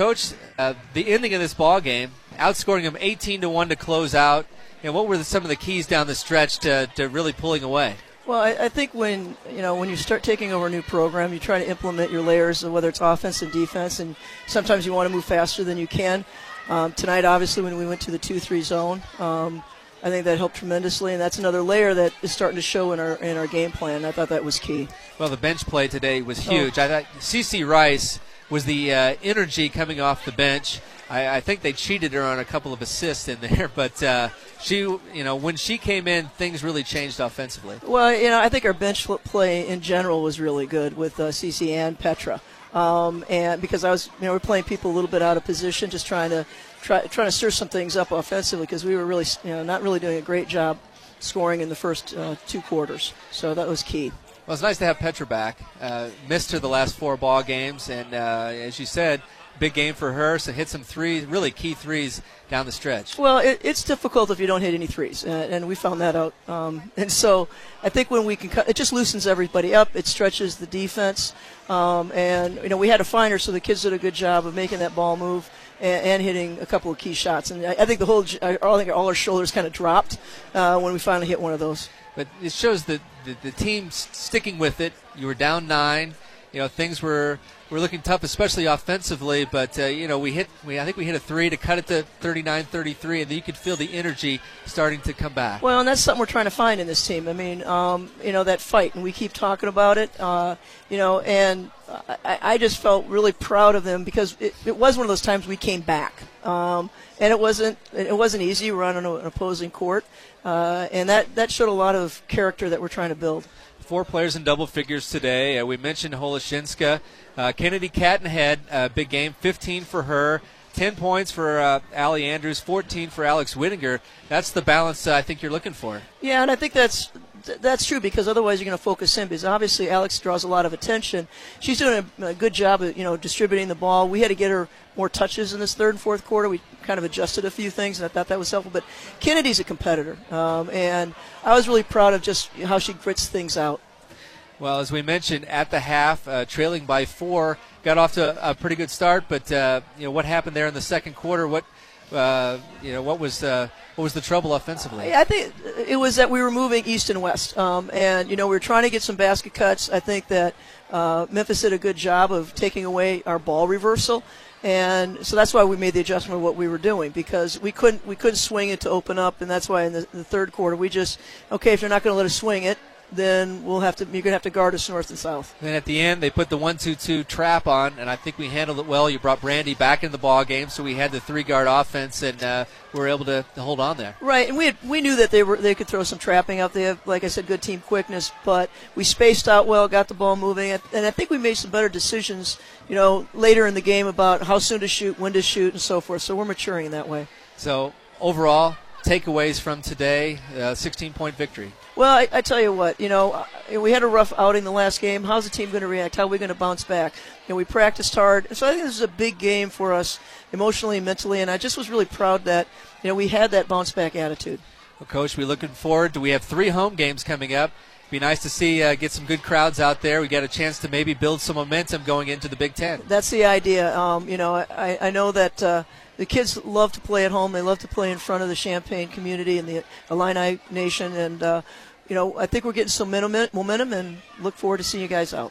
coach, uh, the ending of this ball game, outscoring them 18 to one to close out. Know, what were the, some of the keys down the stretch to, to really pulling away? Well, I, I, think when you know when you start taking over a new program, you try to implement your layers, whether it's offense and defense, and sometimes you want to move faster than you can. Um, tonight, obviously, when we went to the two-three zone, um, I think that helped tremendously, and that's another layer that is starting to show in our in our game plan. I thought that was key. Well, the bench play today was huge. Oh. I thought CC Rice was the uh, energy coming off the bench. I, I, think they cheated her on a couple of assists in there, but uh, she, you know, when she came in, things really changed offensively. Well, you know, I think our bench play in general was really good with uh, CC and Petra. Um, and because I was, you know, we're playing people a little bit out of position, just trying to try trying to stir some things up offensively because we were really, you know, not really doing a great job scoring in the first uh, two quarters. So that was key. Well, it's nice to have Petra back. Uh, missed her the last four ball games, and uh, as you said, big game for her. So hit some threes, really key threes down the stretch. Well, it, it's difficult if you don't hit any threes, uh, and we found that out. Um, and so I think when we can, cut, it just loosens everybody up. It stretches the defense, um, and you know we had a finder, so the kids did a good job of making that ball move. And, and hitting a couple of key shots, and I, I think the whole, I think all our shoulders kind of dropped uh, when we finally hit one of those. But it shows that the, the team sticking with it. You were down nine. You know things were we're looking tough, especially offensively. But uh, you know, we hit. We I think we hit a three to cut it to 39-33, and then you could feel the energy starting to come back. Well, and that's something we're trying to find in this team. I mean, um, you know, that fight, and we keep talking about it. Uh, you know, and I, I, just felt really proud of them because it, it, was one of those times we came back, um, and it wasn't it wasn't easy. We're on an, opposing court, uh, and that that showed a lot of character that we're trying to build four players in double figures today. Uh, we mentioned Holesinska. Uh, Kennedy Cattenhead, uh, big game, 15 for her. 10 points for uh, Ali Andrews, 14 for Alex Wittinger. That's the balance uh, I think you're looking for. Yeah, and I think that's that's true because otherwise you're going to focus in because obviously Alex draws a lot of attention. She's doing a, a, good job of you know distributing the ball. We had to get her more touches in this third and fourth quarter. We kind of adjusted a few things and I thought that was helpful. But Kennedy's a competitor, um, and I was really proud of just how she grits things out. Well, as we mentioned at the half, uh, trailing by four, got off to a, pretty good start. But uh, you know what happened there in the second quarter? What uh, you know what was uh, what was the trouble offensively? I think it was that we were moving east and west, um, and you know we were trying to get some basket cuts. I think that uh, Memphis did a good job of taking away our ball reversal. And so that's why we made the adjustment of what we were doing because we couldn't we couldn't swing it to open up, and that's why in the, the third quarter we just okay if you're not going to let us swing it, then we'll have to you're gonna have to guard us north and south. Then at the end, they put the one-two-two trap on, and I think we handled it well. You brought Brandi back in the ball game, so we had the three-guard offense, and uh, we were able to, to, hold on there. Right, and we had, we knew that they were they could throw some trapping up. They have, like I said, good team quickness, but we spaced out well, got the ball moving, and I think we made some better decisions. You know, later in the game about how soon to shoot, when to shoot, and so forth. So we're maturing in that way. So overall, takeaways from today, uh, 16 point victory? Well, I, I, tell you what, you know, uh, we had a rough outing the last game. How's the team going to react? How are we going to bounce back? You know, we practiced hard. So I think this is a big game for us emotionally and mentally, and I just was really proud that, you know, we had that bounce back attitude. Well, Coach, we're looking forward to, we have three home games coming up. Be nice to see uh, get some good crowds out there. We got a chance to maybe build some momentum going into the Big Ten. That's the idea. Um, you know, I, I know that uh, the kids love to play at home. They love to play in front of the Champaign community and the Illini Nation. And, uh, you know, I think we're getting some momentum and look forward to seeing you guys out.